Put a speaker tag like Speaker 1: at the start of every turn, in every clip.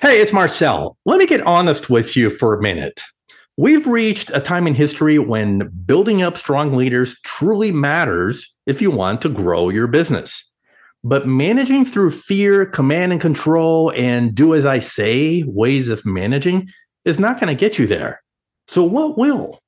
Speaker 1: Hey, it's Marcel. Let me get honest with you for a minute. We've reached a time in history when building up strong leaders truly matters if you want to grow your business. But managing through fear, command and control, and do as I say ways of managing is not going to get you there. So, what will?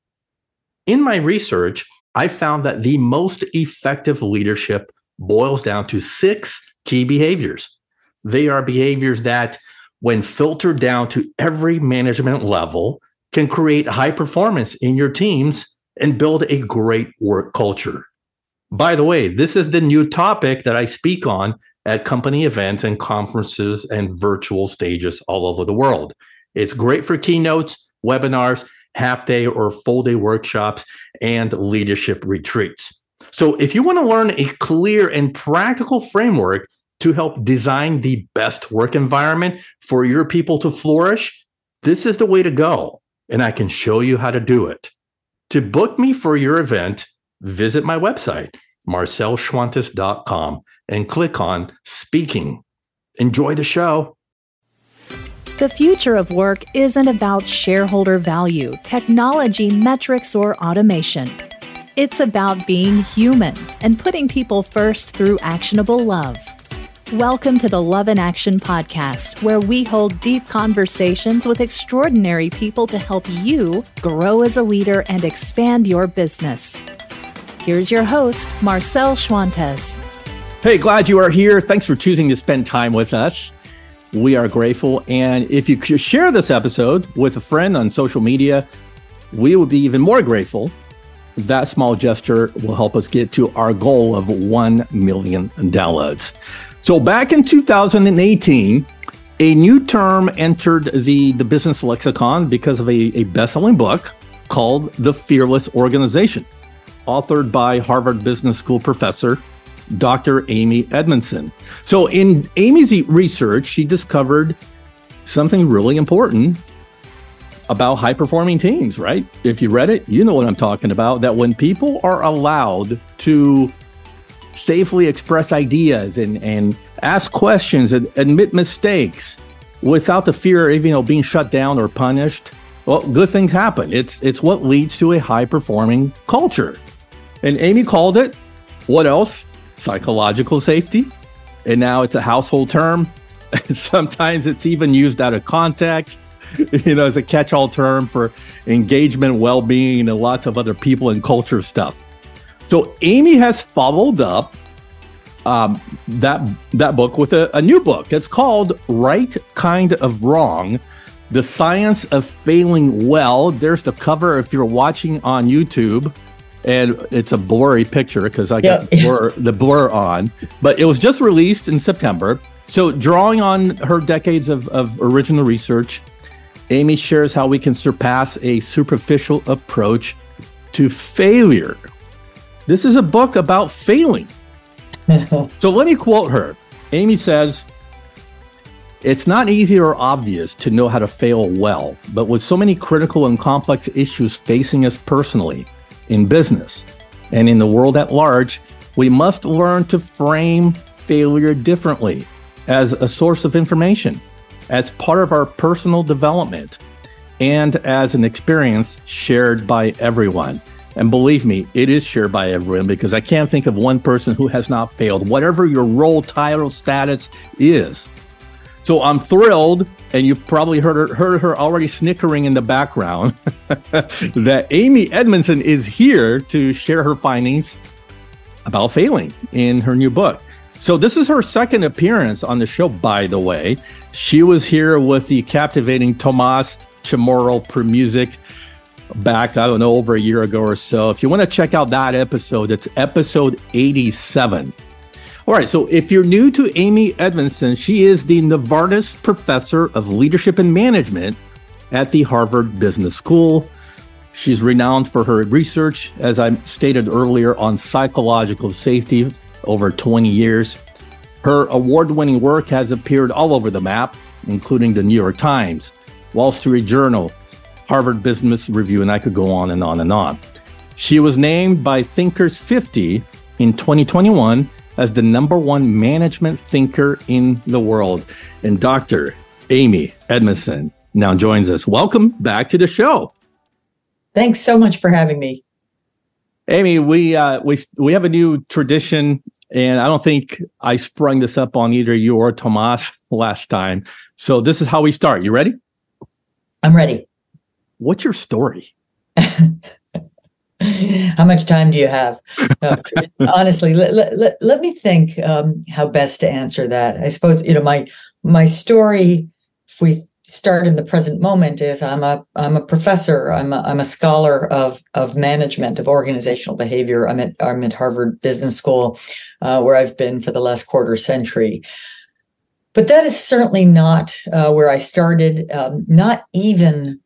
Speaker 1: In my research, I found that the most effective leadership boils down to six key behaviors. They are behaviors that, when filtered down to every management level, can create high performance in your teams and build a great work culture. By the way, this is the new topic that I speak on at company events and conferences and virtual stages all over the world. It's great for keynotes, webinars, half day or full day workshops, and leadership retreats. So, if you want to learn a clear and practical framework to help design the best work environment for your people to flourish, this is the way to go. And I can show you how to do it. To book me for your event, visit my website, marcelschwantes.com, and click on Speaking. Enjoy the show.
Speaker 2: The future of work isn't about shareholder value, technology, metrics, or automation. It's about being human and putting people first through actionable love. Welcome to the Love in Action podcast, where we hold deep conversations with extraordinary people to help you grow as a leader and expand your business. Here's your host, Marcel Schwantes.
Speaker 1: Hey, glad you are here. Thanks for choosing to spend time with us. We are grateful. And if you could share this episode with a friend on social media, we would be even more grateful. That small gesture will help us get to our goal of 1 million downloads. So, back in 2018, a new term entered the, the business lexicon because of a, a best selling book called The Fearless Organization authored by Harvard Business School professor Dr. Amy Edmondson. So, in Amy's research, she discovered something really important about high performing teams, right? If you read it, you know what I'm talking about. That when people are allowed to safely express ideas and, and ask questions and admit mistakes without the fear of you know being shut down or punished, well, good things happen. It's it's what leads to a high performing culture. And Amy called it what else? Psychological safety. And now it's a household term. Sometimes it's even used out of context, you know, as a catch all term for engagement, well being, and lots of other people and culture stuff. So Amy has followed up um, that that book with a, a new book. It's called Right Kind of Wrong: The Science of Failing Well. There's the cover if you're watching on YouTube and it's a blurry picture because I got yeah. blur, the blur on. But it was just released in September. So, drawing on her decades of, of original research, Amy shares how we can surpass a superficial approach to failure. This is a book about failing. so, let me quote her. Amy says, it's not easy or obvious to know how to fail well, but with so many critical and complex issues facing us personally, in business and in the world at large, we must learn to frame failure differently as a source of information, as part of our personal development, and as an experience shared by everyone. And believe me, it is shared by everyone because I can't think of one person who has not failed, whatever your role, title, status is. So I'm thrilled, and you've probably heard her, heard her already snickering in the background, that Amy Edmondson is here to share her findings about failing in her new book. So this is her second appearance on the show, by the way. She was here with the captivating Tomas Chamorro-Premuzic back, I don't know, over a year ago or so. If you want to check out that episode, it's episode 87. All right, so if you're new to Amy Edmondson, she is the Novartis Professor of Leadership and Management at the Harvard Business School. She's renowned for her research, as I stated earlier, on psychological safety over 20 years. Her award winning work has appeared all over the map, including the New York Times, Wall Street Journal, Harvard Business Review, and I could go on and on and on. She was named by Thinkers 50 in 2021 as the number one management thinker in the world. And, Doctor, Amy Edmondson now joins us. Welcome back to the show.
Speaker 3: Thanks so much for having me.
Speaker 1: Amy, we uh, we we have a new tradition, and I don't think I sprung this up on either you or Tomas last time. So this is how we start. You ready?
Speaker 3: I'm ready.
Speaker 1: What's your story?
Speaker 3: how much time do you have? Honestly, let, let, let, me think um, how best to answer that. I suppose you know my my story. If we start in the present moment, is I'm a I'm a professor. I'm a, I'm a scholar of of management of organizational behavior. I'm at I'm at Harvard Business School, uh, where I've been for the last quarter century. But that is certainly not uh, where I started. Um, not even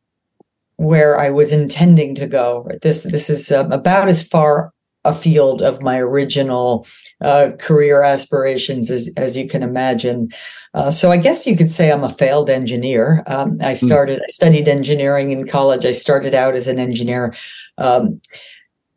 Speaker 3: where I was intending to go. This this is um, about as far afield of my original uh, career aspirations as, as you can imagine. Uh, so I guess you could say I'm a failed engineer. Um, I hmm. started, I studied engineering in college. I started out as an engineer. Um,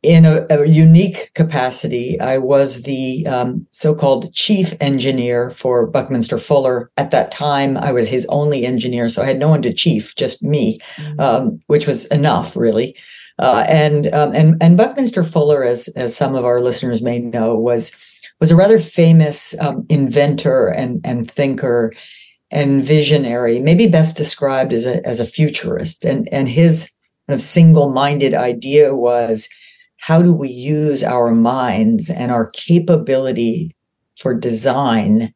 Speaker 3: in a, a, unique capacity, I was the um, so called chief engineer for Buckminster Fuller. At that time, I was his only engineer, so I had no one to chief, just me, mm-hmm. um, which was enough, really. Uh, and um, and and Buckminster Fuller, as as some of our listeners may know, was was a rather famous um, inventor and and thinker and visionary, maybe best described as a as a futurist. And and his kind of single minded idea was how do we use our minds and our capability for design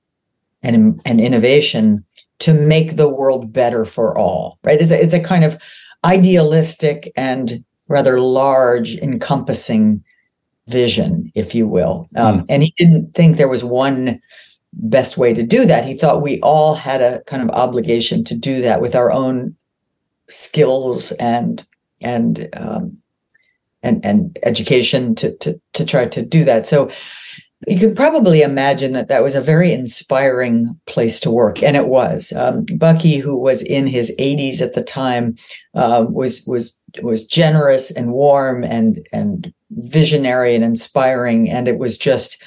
Speaker 3: and, and innovation to make the world better for all right? It's a, it's a kind of idealistic and rather large encompassing vision if you will. Um, mm. and he didn't think there was one best way to do that. He thought we all had a kind of obligation to do that with our own skills and and um, and and education to to to try to do that. So you can probably imagine that that was a very inspiring place to work, and it was. Um, Bucky, who was in his 80s at the time, uh, was was was generous and warm and and visionary and inspiring, and it was just.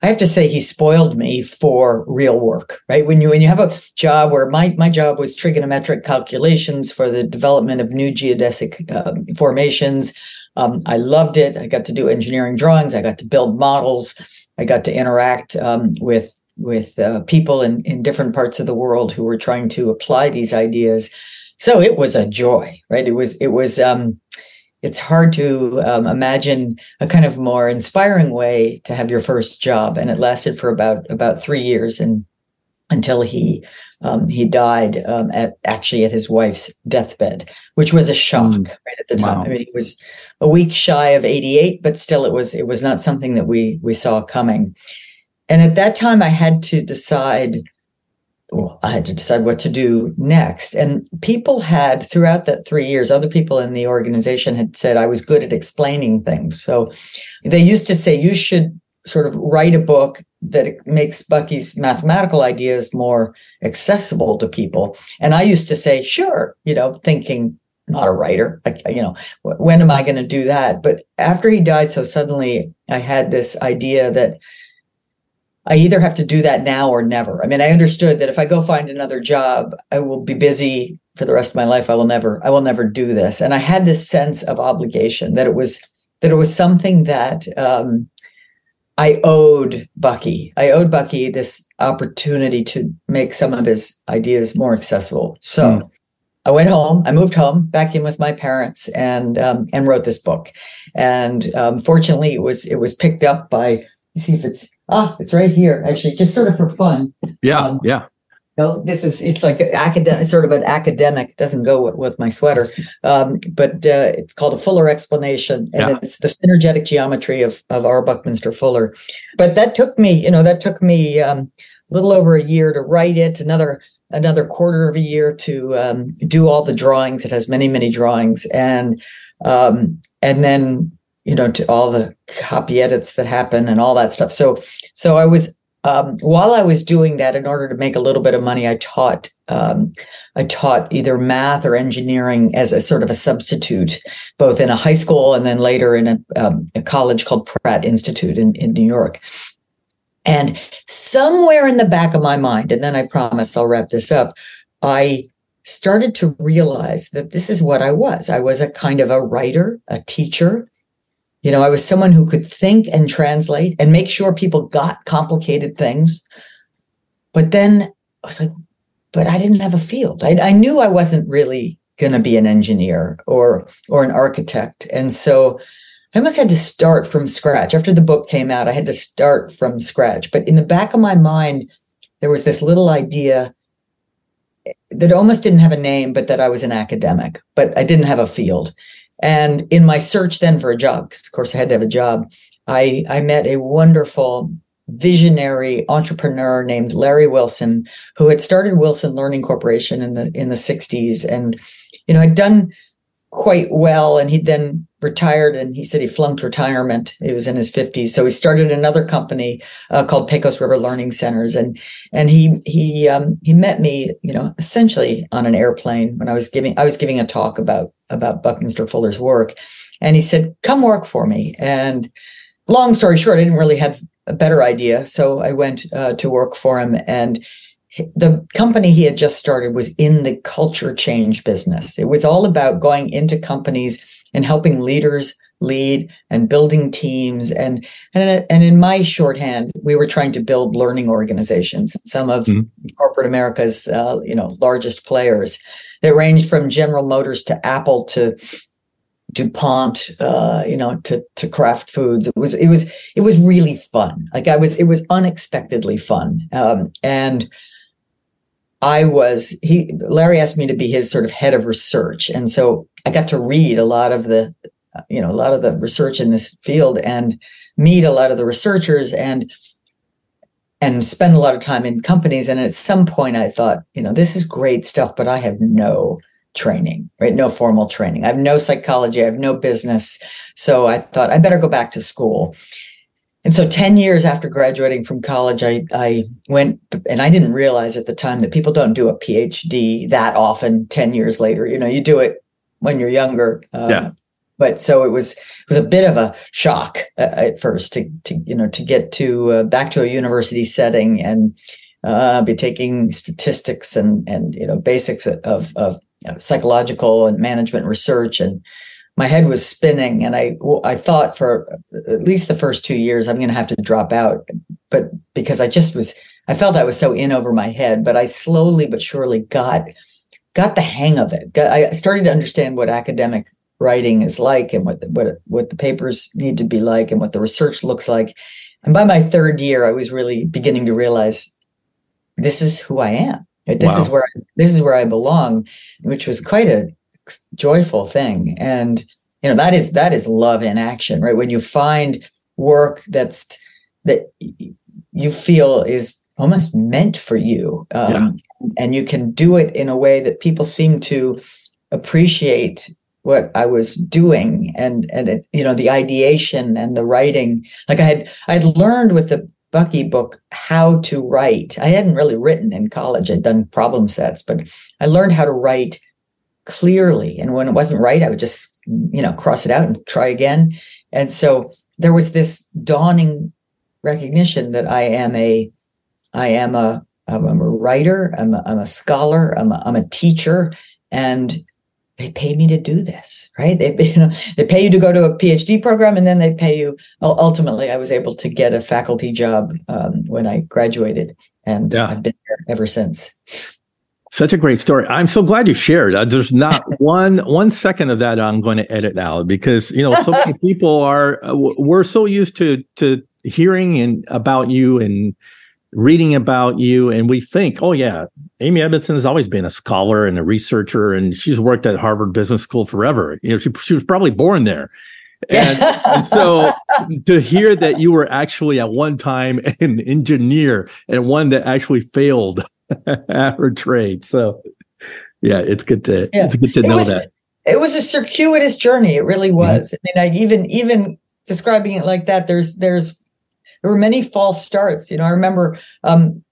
Speaker 3: I have to say he spoiled me for real work, right? When you when you have a job where my my job was trigonometric calculations for the development of new geodesic um, formations, um, I loved it. I got to do engineering drawings. I got to build models. I got to interact um, with with uh, people in in different parts of the world who were trying to apply these ideas. So it was a joy, right? It was it was. Um, it's hard to um, imagine a kind of more inspiring way to have your first job, and it lasted for about about three years, and until he um, he died um, at actually at his wife's deathbed, which was a shock mm. right at the time. Wow. I mean, he was a week shy of 88, but still, it was it was not something that we we saw coming. And at that time, I had to decide. Well, I had to decide what to do next. And people had, throughout that three years, other people in the organization had said I was good at explaining things. So they used to say, you should sort of write a book that makes Bucky's mathematical ideas more accessible to people. And I used to say, sure, you know, thinking not a writer, like, you know, when am I going to do that? But after he died so suddenly, I had this idea that I either have to do that now or never. I mean, I understood that if I go find another job, I will be busy for the rest of my life. I will never, I will never do this. And I had this sense of obligation that it was that it was something that um, I owed Bucky. I owed Bucky this opportunity to make some of his ideas more accessible. So mm. I went home. I moved home back in with my parents and um, and wrote this book. And um, fortunately, it was it was picked up by. See if it's ah, it's right here. Actually, just sort of for fun.
Speaker 1: Yeah, um, yeah
Speaker 3: no, this is it's like academic, sort of an academic. Doesn't go with, with my sweater, um, but uh, it's called a Fuller explanation, and yeah. it's the synergetic geometry of of R. Buckminster Fuller. But that took me, you know, that took me um, a little over a year to write it. Another another quarter of a year to um, do all the drawings. It has many many drawings, and um, and then you know to all the copy edits that happen and all that stuff. So so I was um, while I was doing that, in order to make a little bit of money, I taught um, I taught either math or engineering as a sort of a substitute, both in a high school and then later in a, um, a college called Pratt Institute in, in New York. And somewhere in the back of my mind, and then I promise I'll wrap this up, I started to realize that this is what I was. I was a kind of a writer, a teacher. You know, I was someone who could think and translate and make sure people got complicated things. But then I was like, but I didn't have a field. I, I knew I wasn't really going to be an engineer or or an architect, and so I almost had to start from scratch. After the book came out, I had to start from scratch. But in the back of my mind, there was this little idea that almost didn't have a name, but that I was an academic, but I didn't have a field. And in my search then for a job, because of course I had to have a job, I, I met a wonderful visionary entrepreneur named Larry Wilson, who had started Wilson Learning Corporation in the in the 60s. And, you know, had done quite well. And he'd then retired and he said he flunked retirement. He was in his 50s. So he started another company uh, called Pecos River Learning Centers. And and he he um, he met me, you know, essentially on an airplane when I was giving I was giving a talk about about Buckminster Fuller's work. And he said, come work for me. And long story short, I didn't really have a better idea. So I went uh, to work for him and the company he had just started was in the culture change business. It was all about going into companies and helping leaders lead and building teams and and and in my shorthand we were trying to build learning organizations some of mm-hmm. corporate america's uh, you know largest players that ranged from general motors to apple to DuPont, uh, you know, to to Kraft Foods. It was it was it was really fun. Like I was, it was unexpectedly fun. Um, and I was he Larry asked me to be his sort of head of research, and so I got to read a lot of the, you know, a lot of the research in this field and meet a lot of the researchers and and spend a lot of time in companies. And at some point, I thought, you know, this is great stuff, but I have no training, right? No formal training. I have no psychology. I have no business. So I thought I better go back to school. And so 10 years after graduating from college, I, I went and I didn't realize at the time that people don't do a PhD that often 10 years later. You know, you do it when you're younger.
Speaker 1: Um, yeah.
Speaker 3: But so it was it was a bit of a shock uh, at first to, to you know to get to uh, back to a university setting and uh, be taking statistics and and you know basics of of know, psychological and management research and my head was spinning and I I thought for at least the first 2 years I'm going to have to drop out but because I just was I felt I was so in over my head but I slowly but surely got got the hang of it. Got, I started to understand what academic writing is like and what the, what what the papers need to be like and what the research looks like. And by my third year I was really beginning to realize this is who I am. This wow. is where I, this is where I belong, which was quite a joyful thing. And you know that is that is love in action right? When you find work that's that you feel is almost meant for you um, yeah. and you can do it in a way that people seem to appreciate what I was doing. And and it, you know the ideation and the writing. Like I had I had learned with the Bucky book how to write. I hadn't really written in college. I'd done problem sets but I learned how to write clearly. And when it wasn't right, I would just, you know, cross it out and try again. And so there was this dawning recognition that I am a, I am a, I'm a writer, I'm a, I'm a scholar, I'm a, I'm a teacher, and they pay me to do this, right? They, you know, they pay you to go to a PhD program, and then they pay you. Ultimately, I was able to get a faculty job um, when I graduated, and yeah. I've been here ever since.
Speaker 1: Such a great story. I'm so glad you shared. Uh, there's not one one second of that I'm going to edit out because you know so many people are uh, we're so used to to hearing and about you and reading about you and we think oh yeah amy edmondson has always been a scholar and a researcher and she's worked at harvard business school forever you know she, she was probably born there and, and, so to hear that you were actually at one time an engineer and one that actually failed our trade. So yeah, it's good to yeah. it's good to it know
Speaker 3: was,
Speaker 1: that.
Speaker 3: It was a circuitous journey. It really mm-hmm. was. Mm-hmm. I mean, I even even describing it like that, there's there's there were many false starts. You know, I remember um,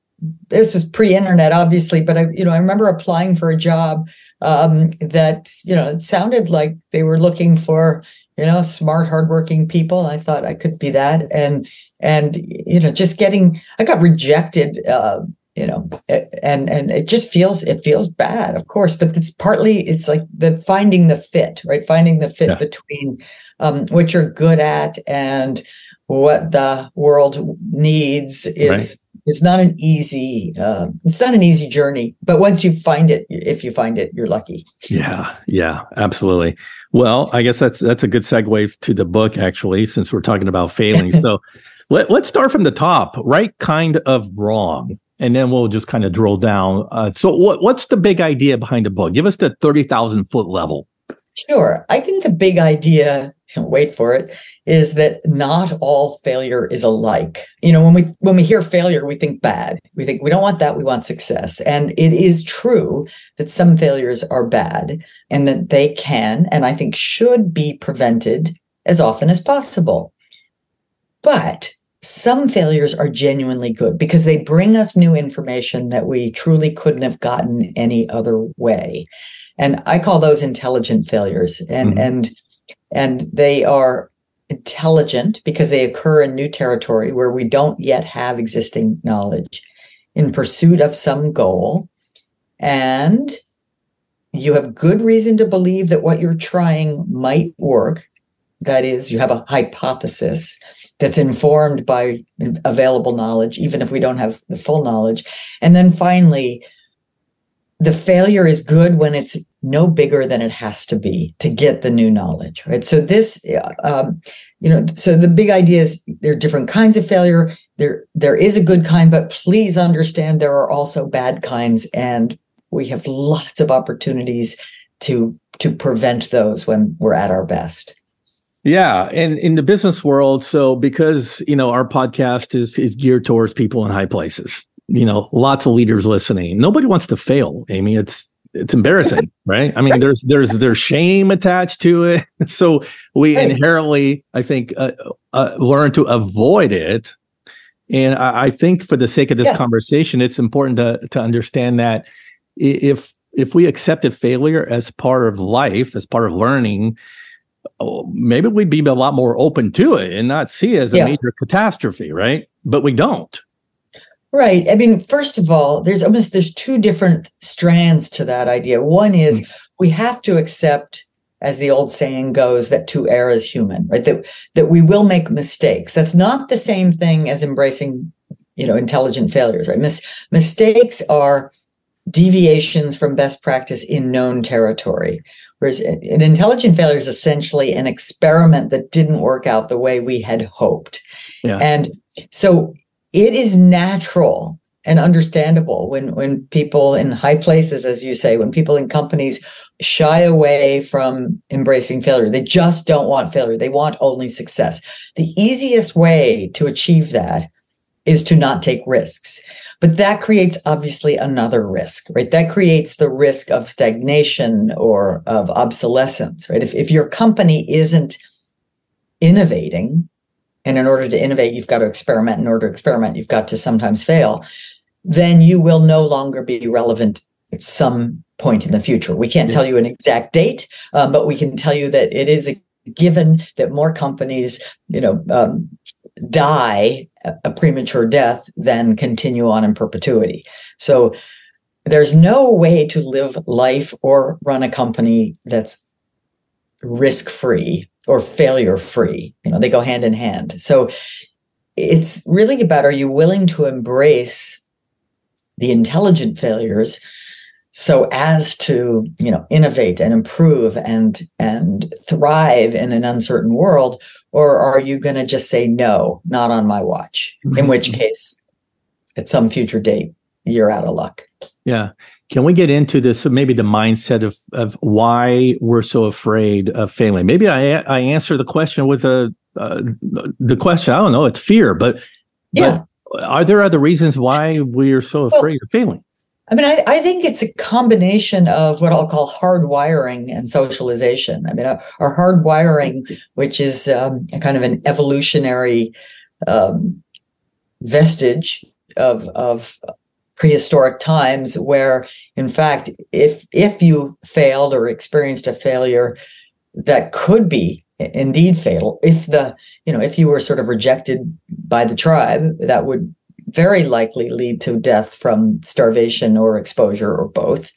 Speaker 3: this was pre-internet, obviously, but I, you know, I remember applying for a job um, that you know it sounded like they were looking for you know smart, hardworking people. I thought I could be that, and and you know, just getting I got rejected. Uh, you know and and it just feels it feels bad of course but it's partly it's like the finding the fit right? Finding the fit yeah. between um, what you're good at and what the world needs is right. is not an easy uh, it's not an easy journey but once you find it if you find it you're lucky.
Speaker 1: Yeah yeah absolutely. Well i guess that's that's a good segue to the book actually since we're talking about failing. So let, let's start from the top. Right kind of wrong and then we'll just kind of drill down uh, so what, what's the big idea behind the book give us the 30000 foot level
Speaker 3: Sure. I think the big idea, wait for it, is that not all failure is alike. You know, when we when we hear failure, we think bad. We think we don't want that, we want success. And it is true that some failures are bad and that they can and I think should be prevented as often as possible. But some failures are genuinely good because they bring us new information that we truly couldn't have gotten any other way. And i call those intelligent failures. And mm-hmm. and and they are intelligent because they occur in new territory where we don't yet have existing knowledge in pursuit of some goal. And you have good reason to believe that what you're trying might work. That is you have a hypothesis that's informed by available knowledge even if we don't have the full knowledge. And then finally the failure is good when it's no bigger than it has to be to get the new knowledge right? So this um, you know so the big idea is there are different kinds of failure. There there is a good kind but please understand there are also bad kinds. And we have lots of opportunities to to prevent those when we're at our best
Speaker 1: yeah, and in the business world, so because you know our podcast is is geared towards people in high places, you know, lots of leaders listening. Nobody wants to fail, Amy. It's it's embarrassing, right? I mean, there's there's there's shame attached to it, so we inherently, I think, uh, uh, learn to avoid it. And I, I, think, for the sake of this yeah. conversation, it's important to to understand that if if we accepted failure as part of life, as part of learning, maybe we'd be a lot more open to it and not see it as a yeah. major catastrophe, right? But we don't.
Speaker 3: Right. I mean, first of all, there's almost there's two different strands to that idea. One is mm-hmm. we have to accept, as the old saying goes, that to err is human, right? That that we will make mistakes. That's not the same thing as embracing, you know, intelligent failures, right? Mis- mistakes are deviations from best practice in known territory. Whereas an intelligent failure is essentially an experiment that didn't work out the way we had hoped. Yeah. And so it is natural and understandable when when people in high places as you say when people in companies shy away from embracing failure they just don't want failure they want only success the easiest way to achieve that is to not take risks but that creates obviously another risk right that creates the risk of stagnation or of obsolescence right if, if your company isn't innovating and in order to innovate, you've got to experiment. In order to experiment, you've got to sometimes fail. Then you will no longer be relevant at some point in the future. We can't tell you an exact date, um, but we can tell you that it is a given that more companies, you know, um, die a premature death than continue on in perpetuity. So there's no way to live life or run a company that's risk free or failure free. You know, they go hand in hand. So it's really about are you willing to embrace the intelligent failures so as to you know innovate and improve and and thrive in an uncertain world or are you going to just say no not on my watch in mm-hmm. which case at some future date you're out of luck
Speaker 1: yeah can we get into this? Maybe the mindset of of why we're so afraid of failing. Maybe I I answer the question with a uh, the question. I don't know. It's fear, but yeah. But are there other reasons why we are so afraid well, of failing?
Speaker 3: I mean, I, I, think it's a combination of what I'll call hardwiring and socialization. I mean, our, our hardwiring, which is um, kind of an evolutionary um, vestige of of prehistoric times where in fact if if you failed or experienced a failure that could be indeed fatal if the you know if you were sort of rejected by the tribe that would very likely lead to death from starvation or exposure or both.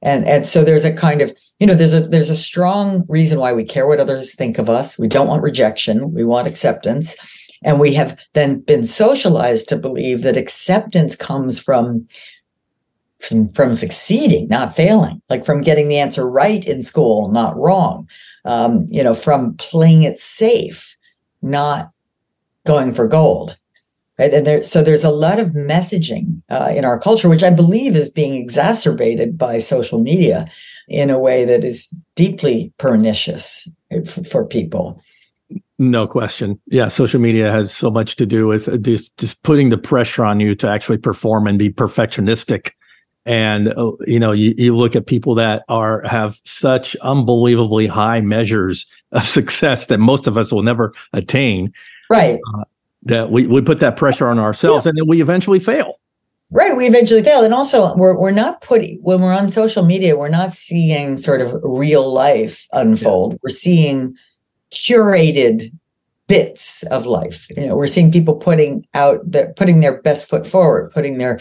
Speaker 3: And and so there's a kind of you know there's a there's a strong reason why we care what others think of us. We don't want rejection. We want acceptance. And we have then been socialized to believe that acceptance comes from from, from succeeding, not failing, like from getting the answer right in school, not wrong, um, you know, from playing it safe, not going for gold. Right. And there, so there's a lot of messaging uh, in our culture, which I believe is being exacerbated by social media in a way that is deeply pernicious for, for people.
Speaker 1: No question. Yeah, social media has so much to do with uh, just, just putting the pressure on you to actually perform and be perfectionistic and uh, you know you, you look at people that are have such unbelievably high measures of success that most of us will never attain
Speaker 3: right uh,
Speaker 1: that we, we put that pressure on ourselves yeah. and then we eventually fail
Speaker 3: right we eventually fail and also we're, we're not putting when we're on social media we're not seeing sort of real life unfold yeah. we're seeing curated bits of life. You know, we're seeing people putting out the putting their best foot forward, putting their,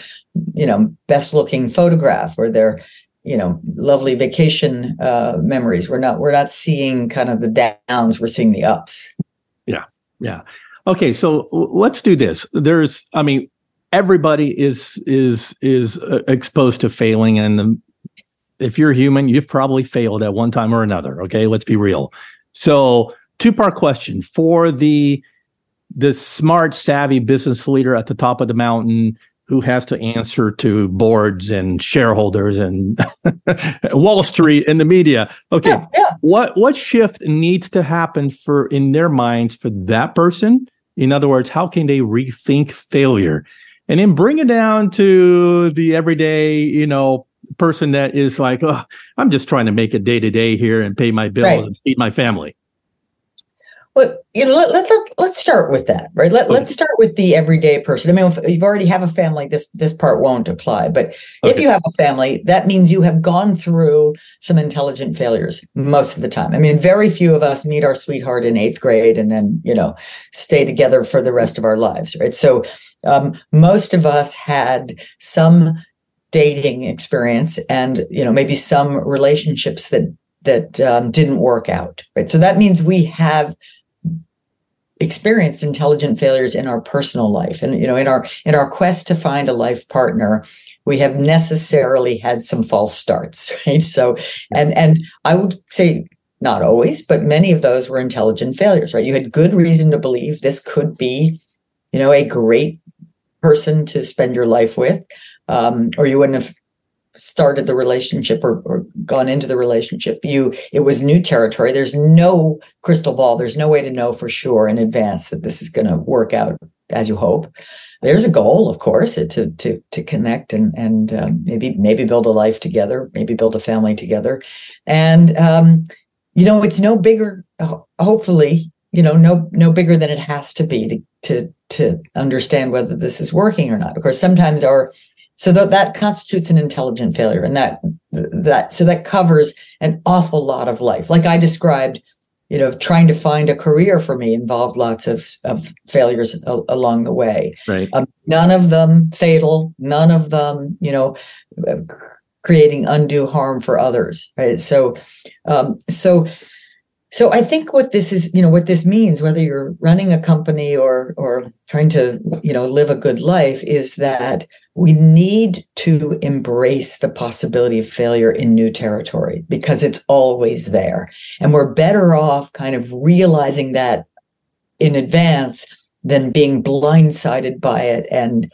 Speaker 3: you know, best looking photograph or their, you know, lovely vacation uh, memories. We're not we're not seeing kind of the downs. We're seeing the ups.
Speaker 1: Yeah, yeah. Okay, so let's do this. There's, I mean, everybody is is is uh, exposed to failing, and the, if you're human, you've probably failed at one time or another. Okay, let's be real. So two part question for the the smart savvy business leader at the top of the mountain who has to answer to boards and shareholders and Wall Street and the media. Okay, yeah, yeah. what what shift needs to happen for in their minds for that person? In other words, how can they rethink failure? And then bring it down to the everyday, you know, person that is like, oh, I'm just trying to make a day to day here and pay my bills right. and feed my family.
Speaker 3: Well, you know, let, let, let, let's start with that, right? Let, let's start with the everyday person. I mean, if you already have a family, this this part won't apply. But okay. if you have a family, that means you have gone through some intelligent failures most of the time. I mean, very few of us meet our sweetheart in eighth grade and then, you know, stay together for the rest of our lives, right? So um, most of us had some dating experience and, you know, maybe some relationships that that um, didn't work out, right? So that means we have experienced intelligent failures in our personal life. And you know in our in our quest to find a life partner we have necessarily had some false starts right? So and and i would say not always but many of those were intelligent failures right? You had good reason to believe this could be you know a great person to spend your life with um, or you wouldn't have started the relationship or, or, gone into the relationship you it was new territory. There's no crystal ball. There's no way to know for sure in advance that this is going to work out as you hope. There's a goal of course to to to connect and and um, maybe maybe build a life together maybe build a family together. And um, you know it's no bigger hopefully you know no no bigger than it has to be to to to understand whether this is working or not. Of course sometimes our so that, that constitutes an intelligent failure. And that, that, so that covers an awful lot of life. Like I described, you know, trying to find a career for me involved lots of, of failures a, along the way.
Speaker 1: Right.
Speaker 3: Um, none of them fatal, none of them, you know, creating undue harm for others. Right. So, um, so, so I think what this is, you know, what this means, whether you're running a company or or trying to, you know, live a good life, is that we need to embrace the possibility of failure in new territory because it's always there. And we're better off kind of realizing that in advance than being blindsided by it and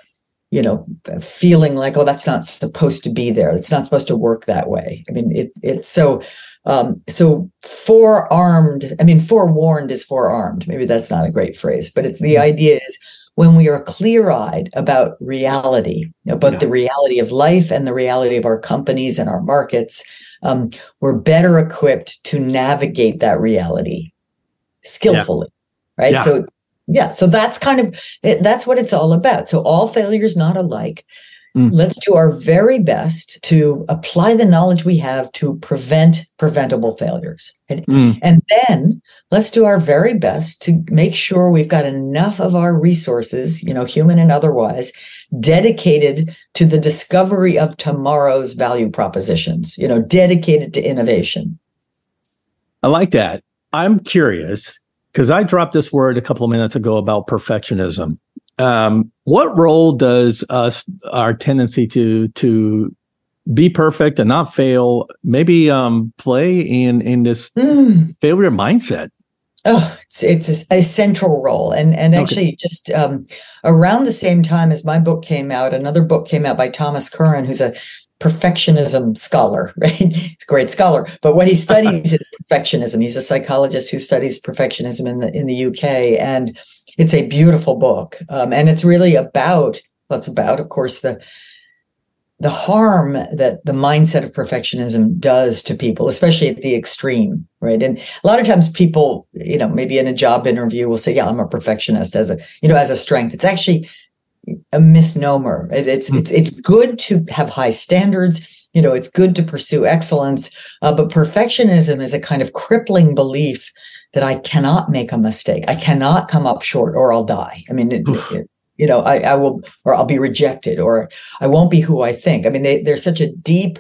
Speaker 3: you know feeling like oh that's not supposed to be there it's not supposed to work that way i mean it, it's so um, so forearmed i mean forewarned is forearmed maybe that's not a great phrase but it's the mm-hmm. idea is when we are clear-eyed about reality about yeah. the reality of life and the reality of our companies and our markets um, we're better equipped to navigate that reality skillfully yeah. right yeah. so yeah so that's kind of that's what it's all about so all failure is not alike Mm. Let's do our very best to apply the knowledge we have to prevent preventable failures. And, mm. and then let's do our very best to make sure we've got enough of our resources, you know, human and otherwise, dedicated to the discovery of tomorrow's value propositions, you know, dedicated to innovation.
Speaker 1: I like that. I'm curious because I dropped this word a couple of minutes ago about perfectionism. Um, what role does us our tendency to to be perfect and not fail maybe um, play in in this mm. failure mindset?
Speaker 3: Oh, it's, it's a, a, central role, and and actually, just um, around the same time as my book came out, another book came out by Thomas Curran, who's a perfectionism scholar, right? He's a great scholar, but what he studies is perfectionism. He's a psychologist who studies perfectionism in the in the UK, and it's a beautiful book, um, and it's really about well, it's about, of course, the the harm that the mindset of perfectionism does to people, especially at the extreme, right? And a lot of times people, you know, maybe in a job interview will say, yeah, I'm a perfectionist as a, you know, as a strength. It's actually a misnomer. It's, mm. it's, it's good to have high standards. You know, it's good to pursue excellence, uh, but perfectionism is a kind of crippling belief that I cannot make a mistake. I cannot come up short or I'll die. I mean, it, it, you know, I, I will, or I'll be rejected, or I won't be who I think. I mean, they, there's such a deep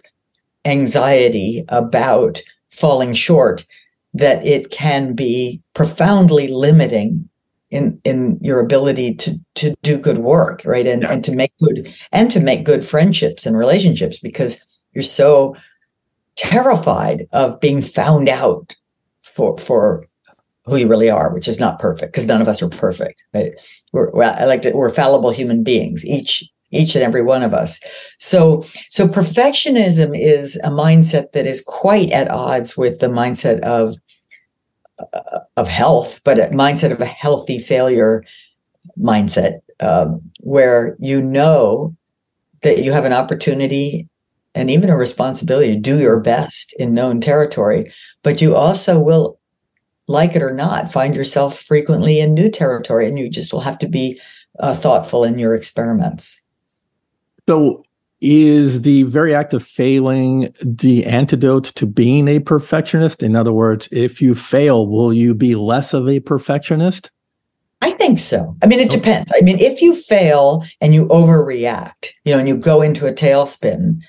Speaker 3: anxiety about falling short that it can be profoundly limiting in in your ability to to do good work right and yeah. and to make good and to make good friendships and relationships because you're so terrified of being found out for for who you really are, which is not perfect because none of us are perfect. Right? We're, we're, I like to, we're fallible human beings, each each and every one of us. So so perfectionism is a mindset that is quite at odds with the mindset of uh, of health, but a mindset of a healthy failure mindset, um, where you know that you have an opportunity and even a responsibility to do your best in known territory, but you also will like it or not, find yourself frequently in new territory, and you just will have to be uh, thoughtful in your experiments.
Speaker 1: So, is the very act of failing the antidote to being a perfectionist? In other words, if you fail, will you be less of a perfectionist?
Speaker 3: I think so. I mean, it okay. depends. I mean, if you fail and you overreact, you know, and you go into a tailspin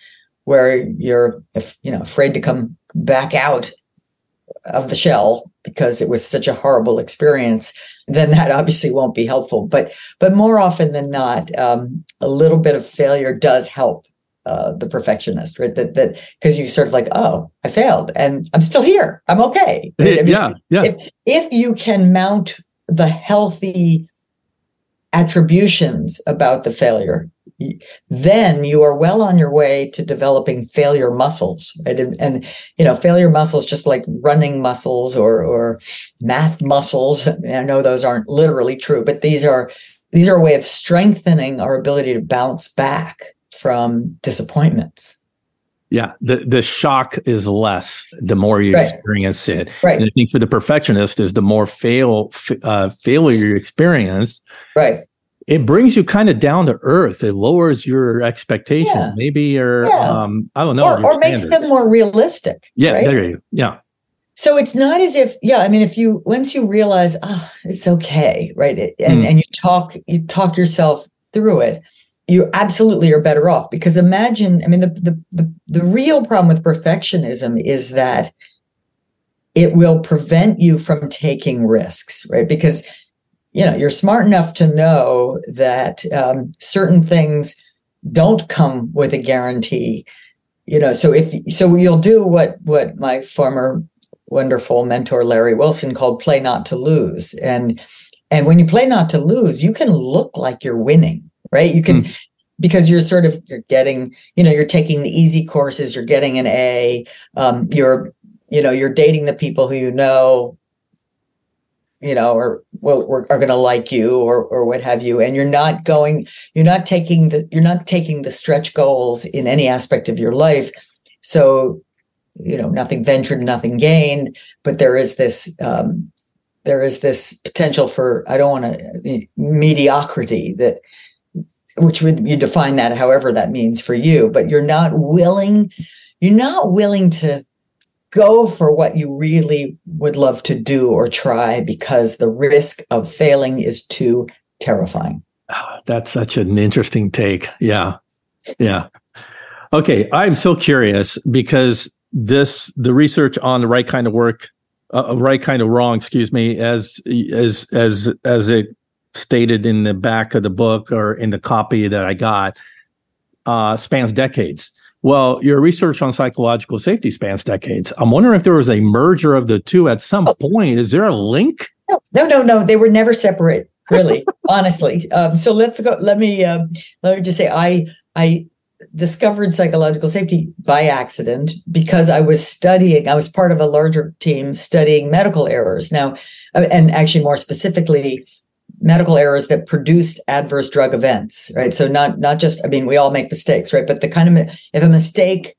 Speaker 3: where you're, you know, afraid to come back out of the shell because it was such a horrible experience, then that obviously won't be helpful. But but more often than not, um, a little bit of failure does help uh, the perfectionist, right? That that because you sort of like, oh, I failed, and I'm still here. I'm okay.
Speaker 1: Right? I mean, yeah, yeah.
Speaker 3: If if you can mount the healthy attributions about the failure then you are well on your way to developing failure muscles right and, and you know failure muscles just like running muscles or or math muscles i know those aren't literally true but these are these are a way of strengthening our ability to bounce back from disappointments
Speaker 1: yeah, the the shock is less the more you right. experience it.
Speaker 3: Right.
Speaker 1: And I think for the perfectionist is the more fail uh, failure you experience.
Speaker 3: Right
Speaker 1: it brings you kind of down to earth. It lowers your expectations, yeah. maybe your yeah. um, I don't know,
Speaker 3: or, or makes them more realistic.
Speaker 1: Yeah,
Speaker 3: right?
Speaker 1: there you go. Yeah.
Speaker 3: So it's not as if, yeah, I mean, if you once you realize, oh, it's okay, right, and mm. and you talk you talk yourself through it, you absolutely are better off because imagine, I mean, the the the, the real problem with perfectionism is that it will prevent you from taking risks, right? Because you know you're smart enough to know that um, certain things don't come with a guarantee you know so if so you'll do what what my former wonderful mentor larry wilson called play not to lose and and when you play not to lose you can look like you're winning right you can mm. because you're sort of you're getting you know you're taking the easy courses you're getting an a um, you're you know you're dating the people who you know you know, or will are going to like you or or what have you, and you're not going, you're not taking the you're not taking the stretch goals in any aspect of your life. So, you know, nothing ventured, nothing gained. But there is this um, there is this potential for I don't want to mediocrity that which would you define that however that means for you, but you're not willing you're not willing to go for what you really would love to do or try because the risk of failing is too terrifying.
Speaker 1: That's such an interesting take. Yeah. Yeah. Okay. I'm so curious because this, the research on the right kind of work, uh right kind of wrong, excuse me, as, as, as, as it stated in the back of the book or in the copy that I got, uh, spans decades. Well, your research on psychological safety spans decades. I'm wondering if there was a merger of the two at some oh. point. Is there a link?
Speaker 3: No, no, no, no. They were never separate really, honestly. Um, so let's go. Let me um, let me just say, I I discovered psychological safety by accident because I was studying. I was part of a larger team studying medical errors now, uh, and actually more specifically, medical errors that produced adverse drug events. Right. So not not just. I mean, we all make mistakes, right? But the kind of if a mistake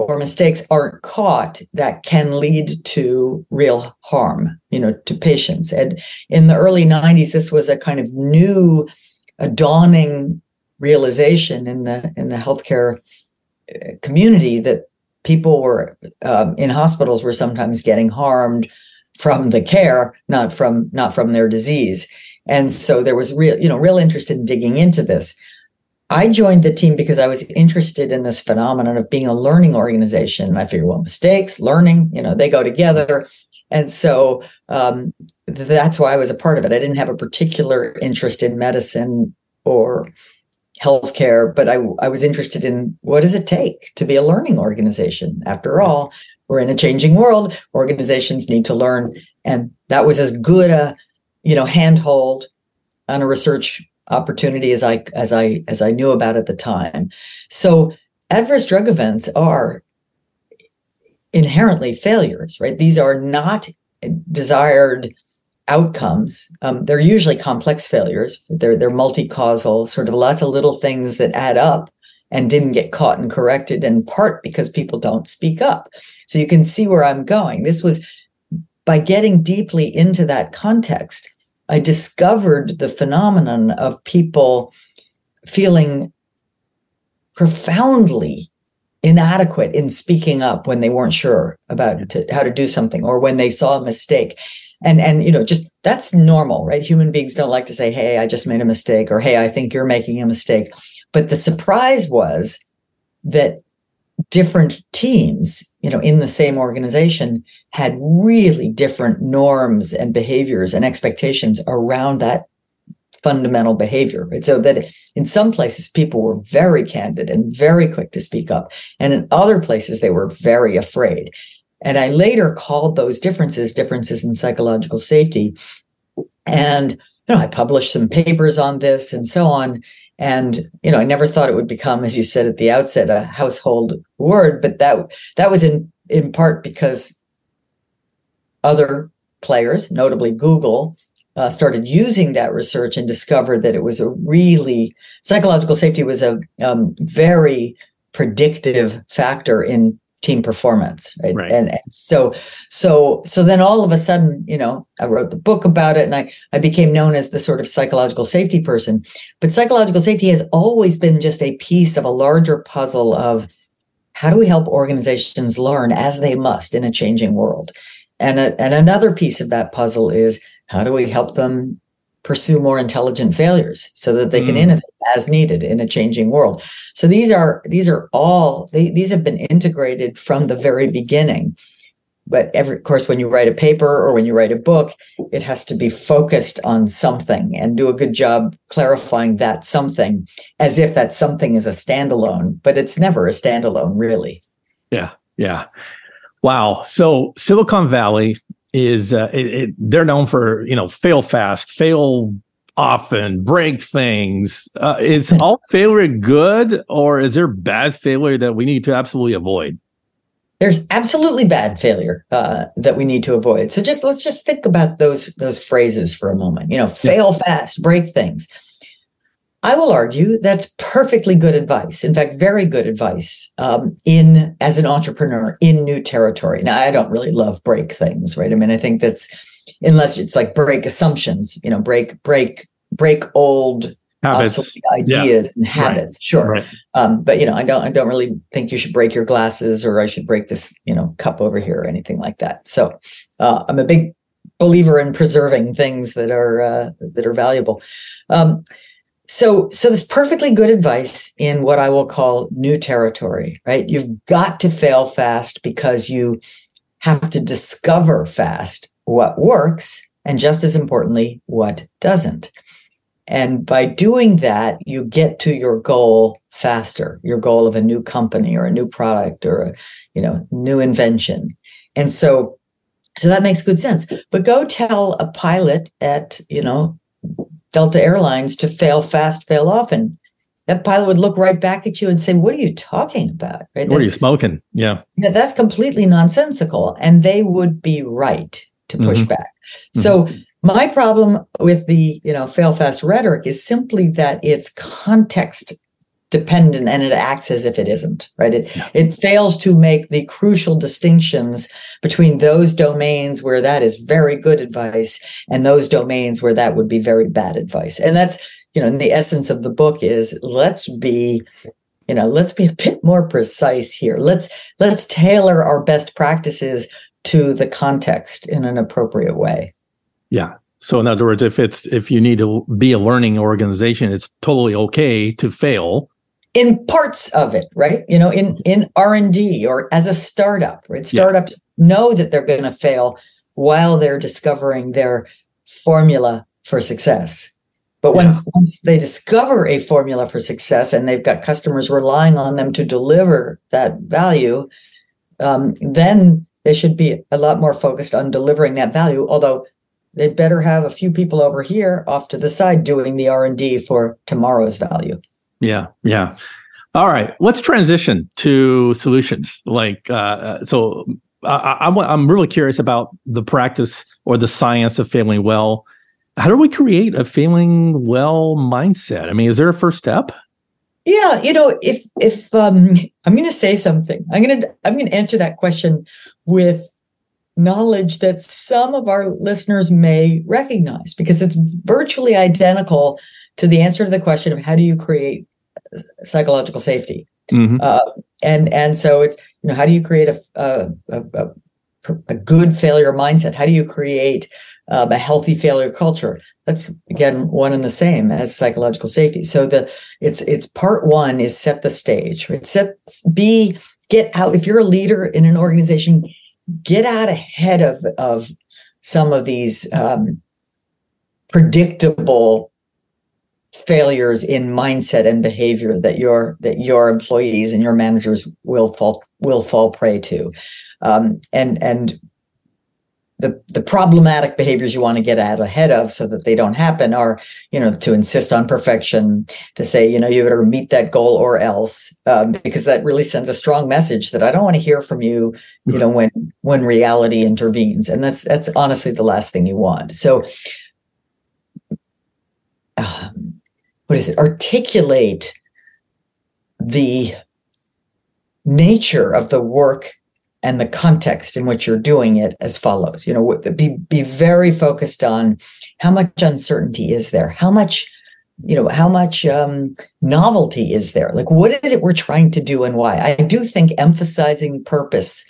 Speaker 3: or mistakes aren't caught that can lead to real harm you know to patients and in the early 90s this was a kind of new a dawning realization in the in the healthcare uh, community that people were um, in hospitals were sometimes getting harmed from the care not from not from their disease and so there was real you know real interest in digging into this I joined the team because I was interested in this phenomenon of being a learning organization. I figured, well, mistakes, learning, you know, they go together. And so um, that's why I was a part of it. I didn't have a particular interest in medicine or healthcare, but I, I was interested in what does it take to be a learning organization? After all, we're in a changing world. Organizations need to learn. And that was as good a, you know, handhold on a research opportunity as I as I as I knew about at the time. So adverse drug events are inherently failures, right? These are not desired outcomes. Um, they're usually complex failures. They're they're multi-causal, sort of lots of little things that add up and didn't get caught and corrected, in part because people don't speak up. So you can see where I'm going. This was by getting deeply into that context I discovered the phenomenon of people feeling profoundly inadequate in speaking up when they weren't sure about to, how to do something or when they saw a mistake. And and you know just that's normal right? Human beings don't like to say hey i just made a mistake or hey i think you're making a mistake. But the surprise was that different teams, you know, in the same organization had really different norms and behaviors and expectations around that fundamental behavior. Right? So that in some places people were very candid and very quick to speak up. And in other places they were very afraid. And I later called those differences differences in psychological safety. And you know, I published some papers on this and so on. And you know, I never thought it would become, as you said at the outset, a household word. But that that was in in part because other players, notably Google, uh, started using that research and discovered that it was a really psychological safety was a um, very predictive factor in team performance right? right, And, and so so so then all of a sudden you know i wrote the book about it and i i became known as the sort of psychological safety person. But psychological safety has always been just a piece of a larger puzzle of how do we help organizations learn as they must in a changing world? And a, and another piece of that puzzle is how do we help them pursue more intelligent failures so that they can mm. innovate as needed in a changing world. So these are these are all they, these have been integrated from the very beginning. But every of course when you write a paper or when you write a book it has to be focused on something and do a good job clarifying that something as if that something is a standalone but it's never a standalone really.
Speaker 1: Yeah yeah. Wow. So silicon valley is uh, it, it, they're known for you know fail fast, fail often, break things. Uh, is all failure good, or is there bad failure that we need to absolutely avoid?
Speaker 3: There's absolutely bad failure uh, that we need to avoid. So just let's just think about those those phrases for a moment. You know, fail fast, break things. I will argue that's perfectly good advice. In fact, very good advice um, in as an entrepreneur in new territory. Now, I don't really love break things, right? I mean, I think that's unless it's like break assumptions, you know, break break break old habits. ideas yeah. and habits. Right. Sure, right. Um, but you know, I don't I don't really think you should break your glasses or I should break this you know cup over here or anything like that. So uh, I'm a big believer in preserving things that are uh, that are valuable. Um, so so this perfectly good advice in what I will call new territory, right? You've got to fail fast because you have to discover fast what works and just as importantly what doesn't. And by doing that, you get to your goal faster, your goal of a new company or a new product or a, you know, new invention. And so so that makes good sense. But go tell a pilot at, you know, Delta Airlines to fail fast, fail often. That pilot would look right back at you and say, What are you talking about?
Speaker 1: Right? What are you smoking? Yeah.
Speaker 3: Yeah, that's completely nonsensical. And they would be right to push mm-hmm. back. So mm-hmm. my problem with the, you know, fail fast rhetoric is simply that it's context dependent and it acts as if it isn't right? It yeah. it fails to make the crucial distinctions between those domains where that is very good advice and those domains where that would be very bad advice. And that's you know in the essence of the book is let's be you know let's be a bit more precise here. Let's let's tailor our best practices to the context in an appropriate way.
Speaker 1: Yeah. So in other words if it's if you need to be a learning organization it's totally okay to fail
Speaker 3: in parts of it right? You know in in r&d or as a startup right? Startups yeah. know that they're going to fail while they're discovering their formula for success. But once, yeah. once they discover a formula for success and they've got customers relying on them to deliver that value um, then they should be a lot more focused on delivering that value although they better have a few people over here off to the side doing the r&d for tomorrow's value
Speaker 1: yeah, yeah. All right, let's transition to solutions. Like, uh, so I, am I'm really curious about the practice or the science of failing well. How do we create a failing well mindset? I mean, is there a first step?
Speaker 3: Yeah, you know, if if um, I'm going to say something, I'm going to I'm going to answer that question with knowledge that some of our listeners may recognize because it's virtually identical to the answer to the question of how do you create psychological safety. Mm-hmm. Uh, and and so it's you know how do you create a a, a, a good failure mindset? How do you create um, a healthy failure culture? That's again one and the same as psychological safety. So the it's it's part one is set the stage. Right? Set be get out if you're a leader in an organization, get out ahead of of some of these um, predictable failures in mindset and behavior that your that your employees and your managers will fall will fall prey to. Um, and and the the problematic behaviors you want to get out ahead of so that they don't happen are you know to insist on perfection to say you know you better meet that goal or else um, because that really sends a strong message that i don't want to hear from you you know when when reality intervenes. And that's that's honestly the last thing you want. So um, what is it? Articulate the nature of the work and the context in which you're doing it as follows. You know be be very focused on how much uncertainty is there? How much you know how much um, novelty is there? Like what is it we're trying to do and why? I do think emphasizing purpose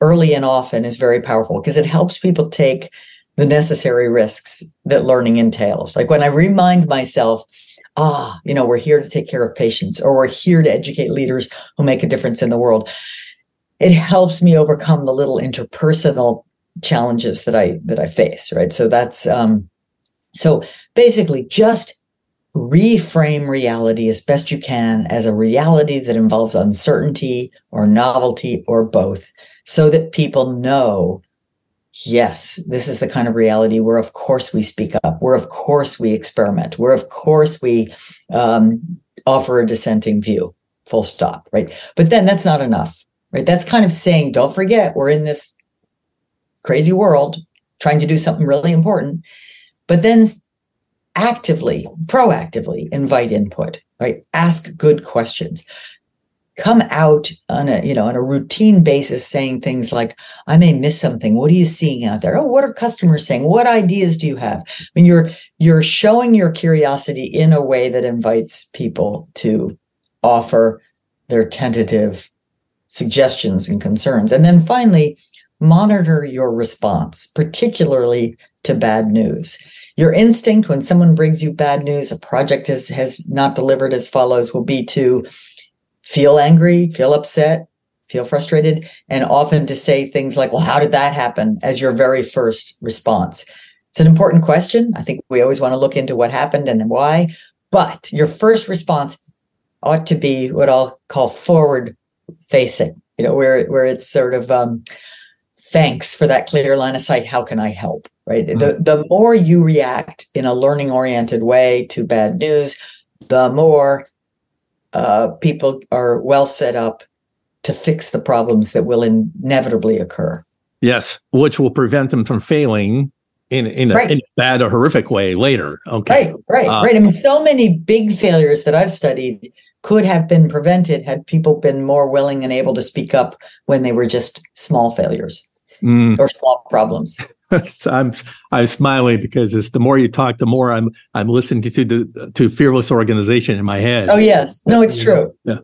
Speaker 3: early and often is very powerful because it helps people take the necessary risks that learning entails. Like when i remind myself ah, you know, we're here to take care of patients or we're here to educate leaders who make a difference in the world. It helps me overcome the little interpersonal challenges that I that I face, right? So that's um so basically just reframe reality as best you can as a reality that involves uncertainty or novelty or both so that people know yes, this is the kind of reality where, of course, we speak up, where, of course, we experiment, where, of course, we um, offer a dissenting view, full stop, right? But then that's not enough, right? That's kind of saying, don't forget, we're in this crazy world trying to do something really important, but then actively, proactively invite input, right? Ask good questions come out on a you know on a routine basis saying things like i may miss something. What are you seeing out there? Oh what are customers saying? What ideas do you have? I mean you're you're showing your curiosity in a way that invites people to offer their tentative suggestions and concerns. And then finally monitor your response particularly to bad news. Your instinct when someone brings you bad news, a project has, has not delivered as follows, will be to feel angry, feel upset, feel frustrated, and often to say things like, well, how did that happen as your very first response? It's an important question. I think we always want to look into what happened and why, but your first response ought to be what I'll call forward facing, you know, where, where it's sort of, um, thanks for that clear line of sight. How can I help? Right. Mm-hmm. The, the more you react in a learning oriented way to bad news, the more uh, people are well set up to fix the problems that will inevitably occur.
Speaker 1: Yes, which will prevent them from failing in in a, right. in a bad or horrific way later. Okay,
Speaker 3: right, right, uh, right. I mean, so many big failures that I've studied could have been prevented had people been more willing and able to speak up when they were just small failures mm. or small problems.
Speaker 1: I'm I'm smiling because it's the more you talk, the more I'm I'm listening to the to fearless organization in my head.
Speaker 3: Oh yes, no, it's true. Yeah.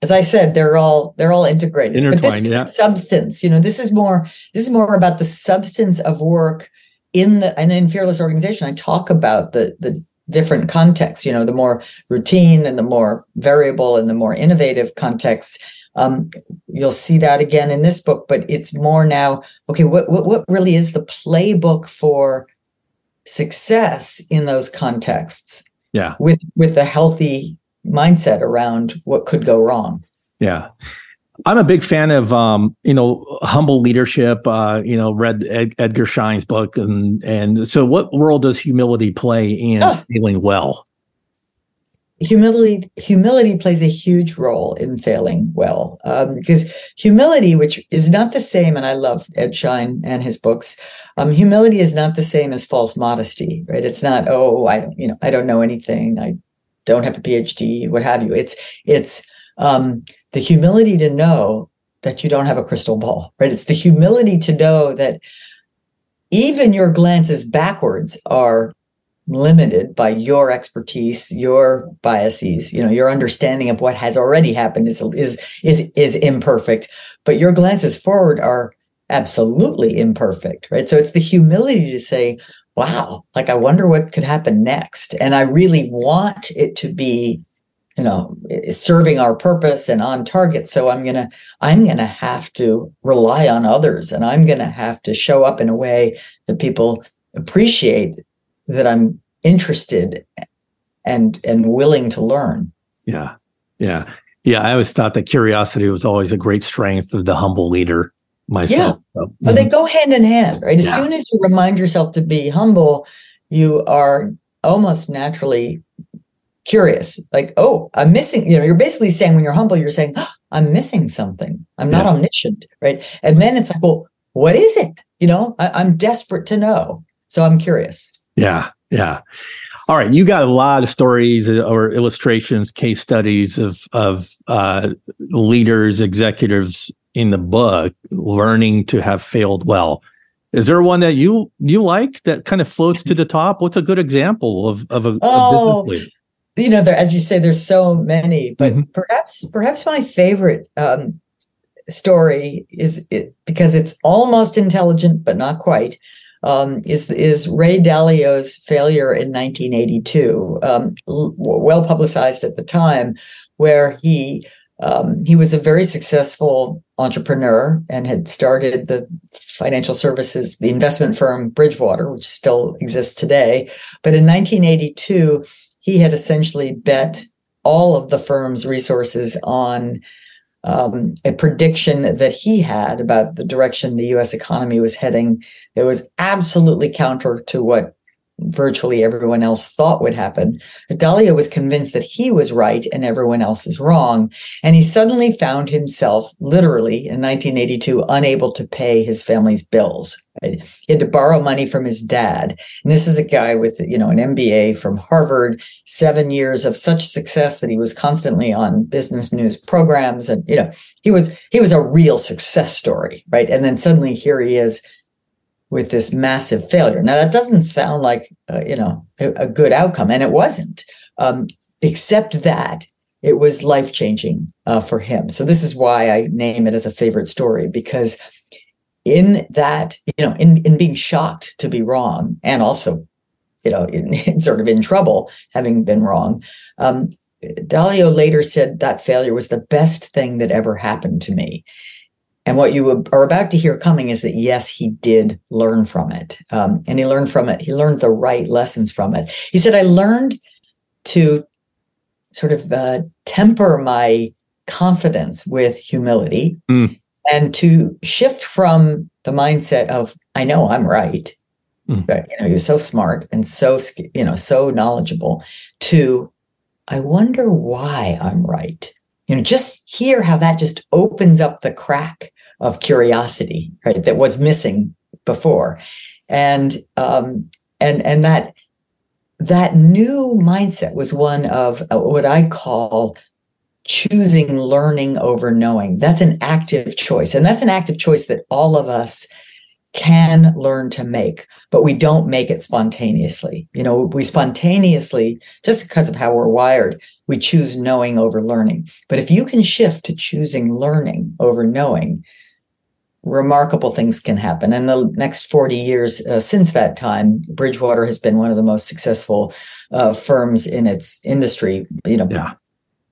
Speaker 3: As I said, they're all they're all integrated.
Speaker 1: Intertwined,
Speaker 3: yeah. substance, you know, this is more this is more about the substance of work in the and in fearless organization. I talk about the the different contexts. You know, the more routine and the more variable and the more innovative contexts um, you'll see that again in this book, but it's more now. Okay, what, what what really is the playbook for success in those contexts?
Speaker 1: Yeah,
Speaker 3: with with a healthy mindset around what could go wrong.
Speaker 1: Yeah. I'm a big fan of um, you know humble leadership. Uh, you know, read Ed- Edgar Schein's book, and and so what role does humility play in oh. feeling well?
Speaker 3: Humility humility plays a huge role in failing well um, because humility which is not the same and i love ed schein and his books um, humility is not the same as false modesty right? It's not oh i you know i don't know anything. I don't have a phd what have you. It's it's um, the humility to know that you don't have a crystal ball right? It's the humility to know that even your glances backwards are limited by your expertise, your biases, you know, your understanding of what has already happened is is is is imperfect, but your glances forward are absolutely imperfect, right? So it's the humility to say, wow, like I wonder what could happen next. And I really want it to be, you know, serving our purpose and on target. So I'm going to I'm going to have to rely on others and I'm going to have to show up in a way that people appreciate that I'm interested and and willing to learn.
Speaker 1: Yeah. Yeah. Yeah. I always thought that curiosity was always a great strength of the humble leader myself.
Speaker 3: Yeah. So, But they mm-hmm. go hand in hand, right? As yeah. soon as you remind yourself to be humble, you are almost naturally curious. Like, oh, I'm missing, you know, you're basically saying when you're humble, you're saying, oh, I'm missing something. I'm not yeah. omniscient, right? And then it's like, well, what is it? You know, I, I'm desperate to know. So I'm curious.
Speaker 1: Yeah. Yeah. All right. You got a lot of stories or illustrations, case studies of, of uh, leaders, executives in the book learning to have failed well. Is there one that you you like that kind of floats to the top? What's a good example of of a,
Speaker 3: oh, You know, there, as you say, there's so many, but mm-hmm. perhaps perhaps my favorite um, story is it, because it's almost intelligent, but not quite um, is is Ray Dalio's failure in 1982, um, well publicized at the time, where he um, he was a very successful entrepreneur and had started the financial services, the investment firm Bridgewater, which still exists today. But in 1982, he had essentially bet all of the firm's resources on um, a prediction that he had about the direction the US economy was heading that was absolutely counter to what virtually everyone else thought would happen. Dalio was convinced that he was right and everyone else is wrong. And he suddenly found himself literally in 1982 unable to pay his family's bills. He had to borrow money from his dad. And this is a guy with, you know, an MBA from Harvard, seven years of such success that he was constantly on business news programs. And, you know, he was, he was a real success story, right? And then suddenly here he is with this massive failure. Now that doesn't sound like uh, you know a, a, good outcome, and it wasn't. Um, except that it was life changing uh, for him. So this is why I name it as a favorite story because in that you know in in being shocked to be wrong and also you know, in, in sort of in trouble, having been wrong. Um, Dalio later said that failure was the best thing that ever happened to me. And what you are about to hear coming is that yes, he did learn from it, um, and he learned from it. He learned the right lessons from it. He said, "I learned to sort of uh, temper my confidence with humility, mm. and to shift from the mindset of I know I'm right." Mm. But, you know, he was so smart and so you know so knowledgeable. To I wonder why I'm right. You know, just hear how that just opens up the crack of curiosity, right? That was missing before. And um, and and that that new mindset was one of uh, what I call choosing learning over knowing. That's an active choice. And that's an active choice that all of us can learn to make, but we don't make it spontaneously. You know, we spontaneously, just because of how we're wired, we choose knowing over learning. But if you can shift to choosing learning over knowing, remarkable things can happen. And the next 40 years uh, since that time, Bridgewater has been one of the most successful uh, firms in its industry, you know, yeah.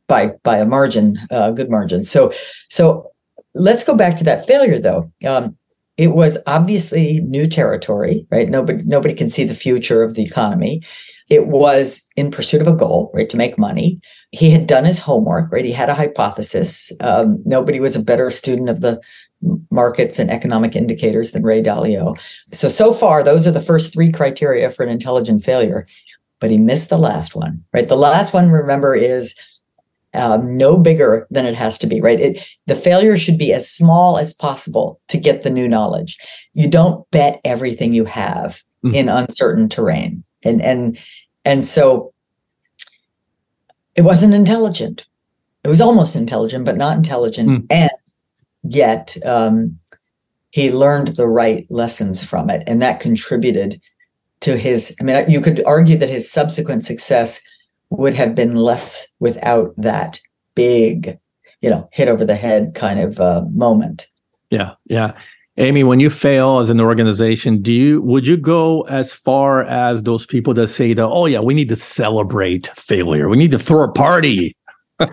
Speaker 3: by by a margin, a uh, good margin. So so let's go back to that failure though. Um, it was obviously new territory, right? Nobody nobody can see the future of the economy. It was in pursuit of a goal, right, to make money. He had done his homework, right? He had a hypothesis. Um, nobody was a better student of the markets and economic indicators than Ray Dalio. So, so far, those are the first three criteria for an intelligent failure. But he missed the last one, right? The last one, remember, is um, no bigger than it has to be, right? It, the failure should be as small as possible to get the new knowledge. You don't bet everything you have mm. in uncertain terrain, and and and so it wasn't intelligent. It was almost intelligent, but not intelligent, mm. and yet um, he learned the right lessons from it, and that contributed to his. I mean, you could argue that his subsequent success would have been less without that big, you know, hit over the head kind of uh, moment.
Speaker 1: Yeah, yeah. Amy, when you fail as an organization, do you would you go as far as those people that say that, oh yeah, we need to celebrate failure, we need to throw a party?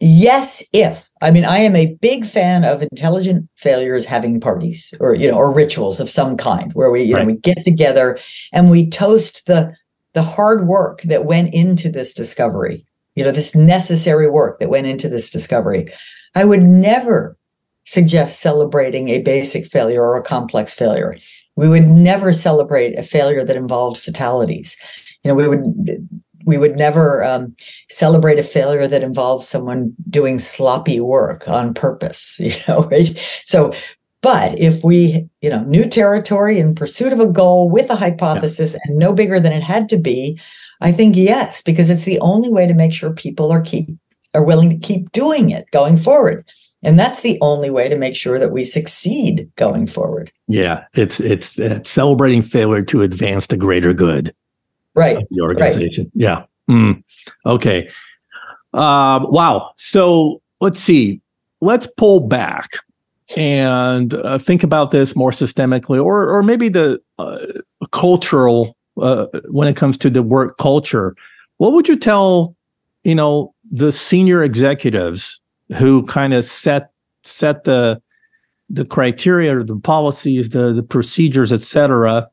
Speaker 3: yes, if I mean, I am a big fan of intelligent failures having parties or you know or rituals of some kind where we you right. know we get together and we toast the the hard work that went into this discovery, you know, this necessary work that went into this discovery. I would never suggest celebrating a basic failure or a complex failure. We would never celebrate a failure that involved fatalities. You know, we would we would never um, celebrate a failure that involves someone doing sloppy work on purpose. You know, right? So but if we, you know, new territory in pursuit of a goal with a hypothesis yeah. and no bigger than it had to be, I think yes, because it's the only way to make sure people are keep are willing to keep doing it going forward. And that's the only way to make sure that we succeed going forward.
Speaker 1: Yeah, it's it's, it's celebrating failure to advance the greater good.
Speaker 3: Right.
Speaker 1: the organization. Right. Yeah. Mm. Okay. Um, wow. So let's see. Let's pull back and uh, think about this more systemically, or or maybe the uh, cultural uh, when it comes to the work culture. What would you tell, you know, the senior executives who kind of set set the the criteria, the policies, the the procedures, etc.,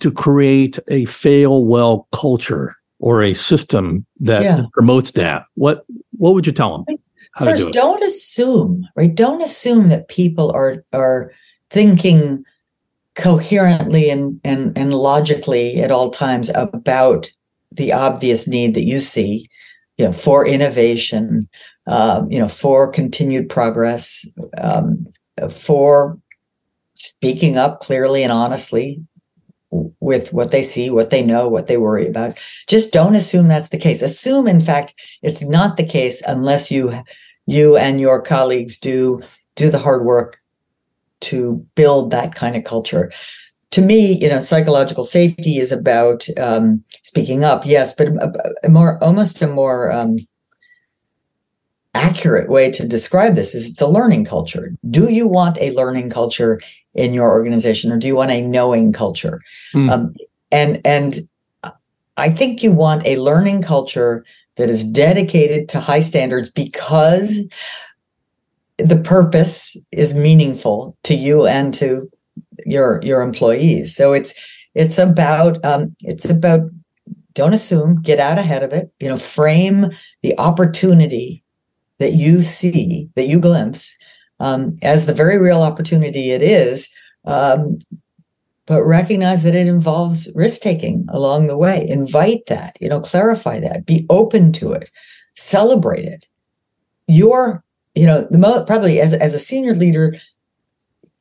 Speaker 1: to create a fail well culture or a system that yeah. promotes that? What what would you tell them?
Speaker 3: First, do don't assume, right? Don't assume that people are are thinking coherently and, and and logically at all times about the obvious need that you see, you know, for innovation, um, you know, for continued progress, um, for speaking up clearly and honestly with what they see, what they know, what they worry about. Just don't assume that's the case. Assume, in fact, it's not the case unless you you and your colleagues do do the hard work to build that kind of culture. To me, you know, psychological safety is about um, speaking up, yes, but a, a more almost a more um, accurate way to describe this is it's a learning culture. Do you want a learning culture in your organization or do you want a knowing culture? Mm. Um, and and I think you want a learning culture that is dedicated to high standards because the purpose is meaningful to you and to your your employees. So it's it's about um, it's about don't assume, get out ahead of it. You know, frame the opportunity that you see, that you glimpse, um, as the very real opportunity it is. Um, but recognize that it involves risk taking along the way. Invite that, you know, clarify that, be open to it, celebrate it. Your, you know, the most probably as, as a senior leader,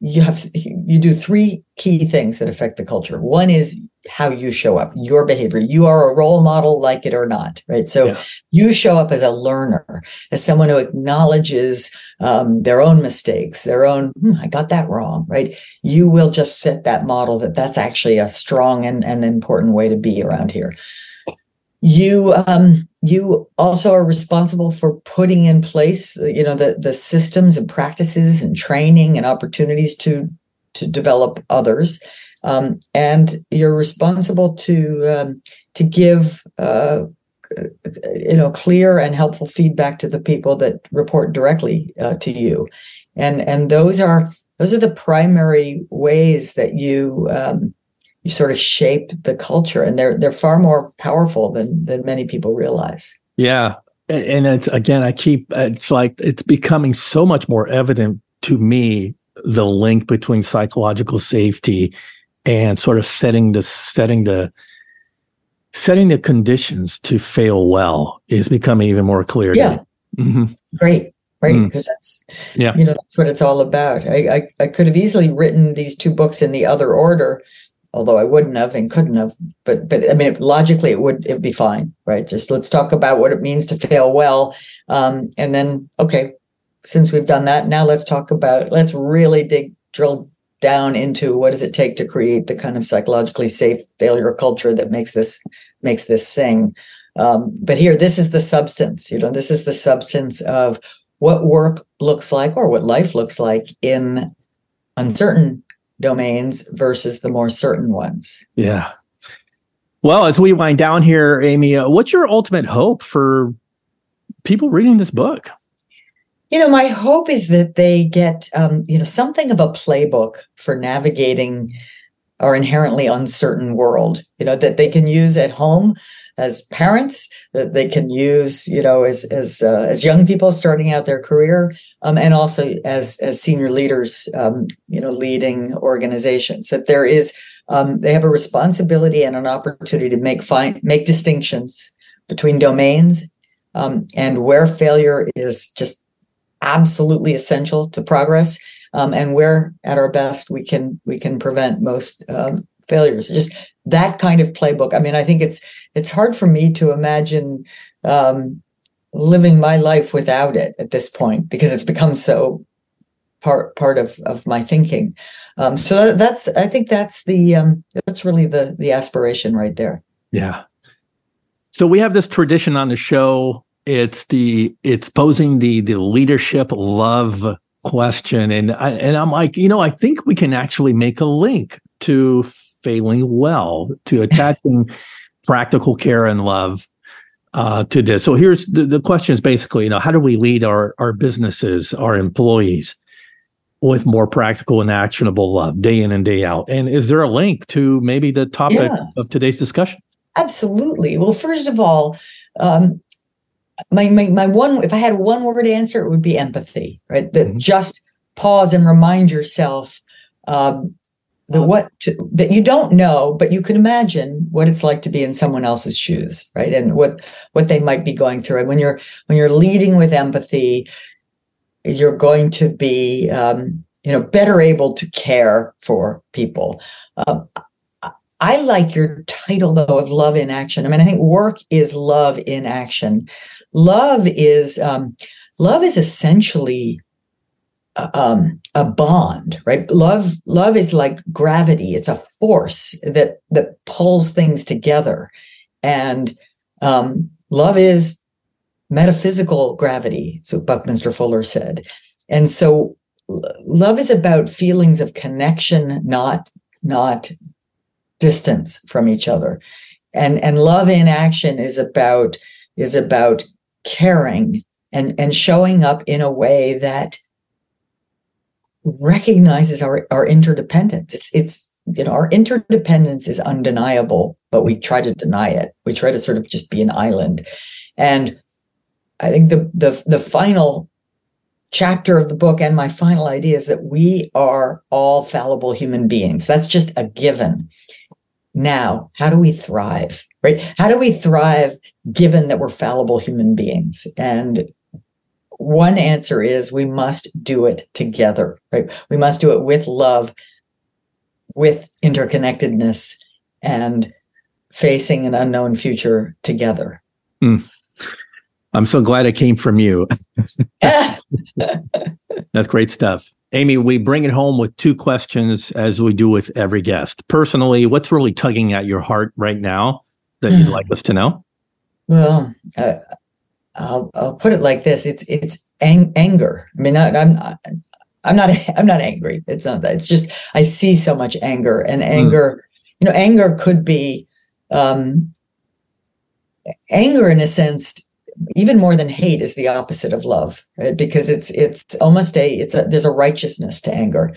Speaker 3: you have you do three key things that affect the culture. One is how you show up, your behavior. You are a role model, like it or not, right? So yeah. you show up as a learner, as someone who acknowledges um, their own mistakes, their own, hmm, I got that wrong, right? You will just set that model that that's actually a strong and, and important way to be around here. You um, you also are responsible for putting in place, you know, the the systems and practices and training and opportunities to to develop others. Um, and you're responsible to um, to give uh, you know clear and helpful feedback to the people that report directly uh, to you. And and those are those are the primary ways that you um, you sort of shape the culture and they're they're far more powerful than than many people realize
Speaker 1: yeah and it's again i keep it's like it's becoming so much more evident to me the link between psychological safety and sort of setting the setting the setting the conditions to fail well is becoming even more clear.
Speaker 3: Yeah. Mm-hmm. Great. Right. Because mm. that's yeah, you know, that's what it's all about. I, I I could have easily written these two books in the other order, although I wouldn't have and couldn't have. But but I mean logically it would it'd be fine, right? Just let's talk about what it means to fail well. Um, and then okay, since we've done that, now let's talk about let's really dig drill down into what does it take to create the kind of psychologically safe failure culture that makes this makes this sing um, but here this is the substance you know this is the substance of what work looks like or what life looks like in uncertain domains versus the more certain ones
Speaker 1: yeah well as we wind down here amy uh, what's your ultimate hope for people reading this book
Speaker 3: you know, my hope is that they get, um, you know, something of a playbook for navigating our inherently uncertain world. You know, that they can use at home as parents, that they can use, you know, as as uh, as young people starting out their career, um, and also as as senior leaders, um, you know, leading organizations. That there is, um, they have a responsibility and an opportunity to make fine make distinctions between domains um, and where failure is just absolutely essential to progress. Um, and where at our best we can we can prevent most um, failures. Just that kind of playbook. I mean, I think it's it's hard for me to imagine um, living my life without it at this point because it's become so part part of of my thinking. Um, so that's I think that's the um, that's really the the aspiration right there.
Speaker 1: Yeah. So we have this tradition on the show it's the it's posing the the leadership love question and I, and I'm like you know I think we can actually make a link to failing well to attaching practical care and love uh, to this. So here's the, the question is basically you know how do we lead our our businesses our employees with more practical and actionable love day in and day out and is there a link to maybe the topic yeah. of today's discussion?
Speaker 3: Absolutely. Well, first of all, um, my, my my one if I had one word answer, it would be empathy, right? That mm-hmm. just pause and remind yourself um, the what that you don't know, but you can imagine what it's like to be in someone else's shoes, right? And what what they might be going through. And when you're when you're leading with empathy, you're going to be um, you know better able to care for people. Um, I like your title though of love in action. I mean, I think work is love in action love is um, love is essentially um, a bond, right? Love love is like gravity. It's a force that that pulls things together, and um, love is metaphysical gravity. So Buckminster Fuller said, and so love is about feelings of connection, not not distance from each other. And and love in action is about is about caring and and showing up in a way that recognizes our our interdependence. It's it's you know our interdependence is undeniable, but we try to deny it. We try to sort of just be an island. And I think the the the final chapter of the book and my final idea is that we are all fallible human beings. That's just a given. Now, how do we thrive? Right? How do we thrive given that we're fallible human beings? And one answer is we must do it together, right? We must do it with love, with interconnectedness, and facing an unknown future together. Mm.
Speaker 1: I'm so glad it came from you. That's great stuff. Amy, we bring it home with two questions as we do with every guest. Personally, what's really tugging at your heart right now that you'd like us to know?
Speaker 3: Well, uh, I'll, I'll put it like this: it's it's ang- anger. I mean, I, I'm I'm not I'm not angry. It's not that. It's just I see so much anger, and hmm. anger. Mm. You know, anger could be um, anger in a sense even more than hate is the opposite of love right? because it's it's almost a it's a there's a righteousness to anger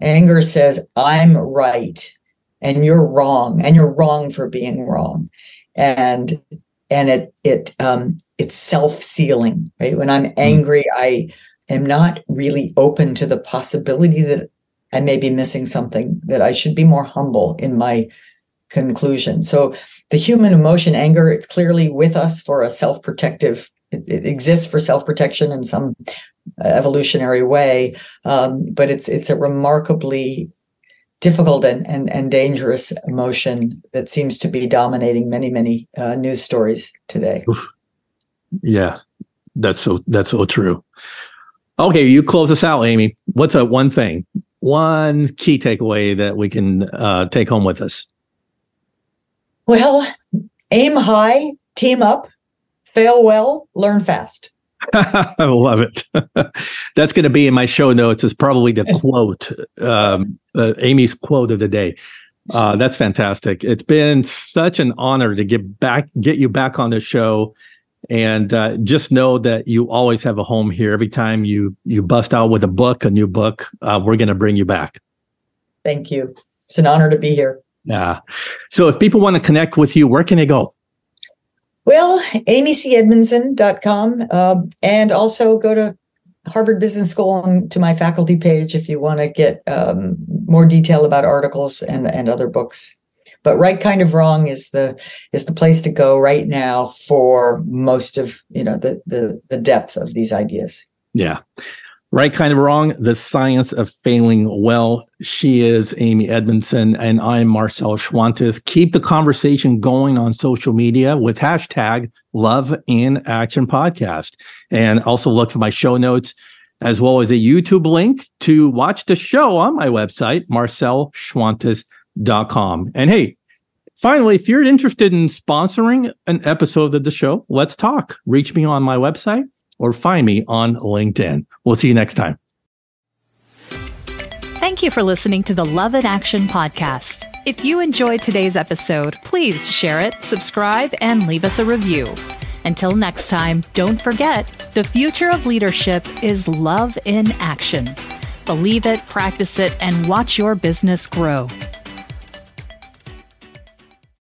Speaker 3: anger says i'm right and you're wrong and you're wrong for being wrong and and it it um it's self-sealing right when i'm mm-hmm. angry i am not really open to the possibility that i may be missing something that i should be more humble in my conclusion so the human emotion, anger, it's clearly with us for a self protective, it, it, exists for self protection in some evolutionary way. Um, but it's, it's a remarkably difficult and, and, and dangerous emotion that seems to be dominating many, many uh, news stories today.
Speaker 1: Yeah, that's so, that's so true. Okay, you close us out, Amy. What's a one thing, one key takeaway that we can uh, take home with us?
Speaker 3: Well, aim high, team up, fail well, learn fast.
Speaker 1: I love it. That's going to be in my show notes. Is probably the quote, um, uh, Amy's quote of the day. Uh, that's fantastic. It's been such an honor to get back, get you back on the show, and uh, just know that you always have a home here. Every time you you bust out with a book, a new book, uh, we're going to bring you back.
Speaker 3: Thank you. It's an honor to be here.
Speaker 1: Yeah. So if people want to connect with you, where can they go?
Speaker 3: Well, amycedmondson.com uh, and also go to Harvard Business School to my faculty page if you want to get um, more detail about articles and, and other books. But right kind of wrong is the is the place to go right now for most of you know the the the depth of these ideas.
Speaker 1: Yeah. Right Kind of Wrong, The Science of Failing Well. She is Amy Edmondson, and I'm Marcel Schwantes. Keep the conversation going on social media with hashtag Love in Action Podcast. And also look for my show notes as well as a YouTube link to watch the show on my website, marcelschwantes.com. And hey, finally, if you're interested in sponsoring an episode of the show, let's talk. Reach me on my website or find me on LinkedIn. We'll see you next time.
Speaker 2: Thank you for listening to the Love in Action podcast. If you enjoyed today's episode, please share it, subscribe, and leave us a review. Until next time, don't forget the future of leadership is love in action. Believe it, practice it, and watch your business grow.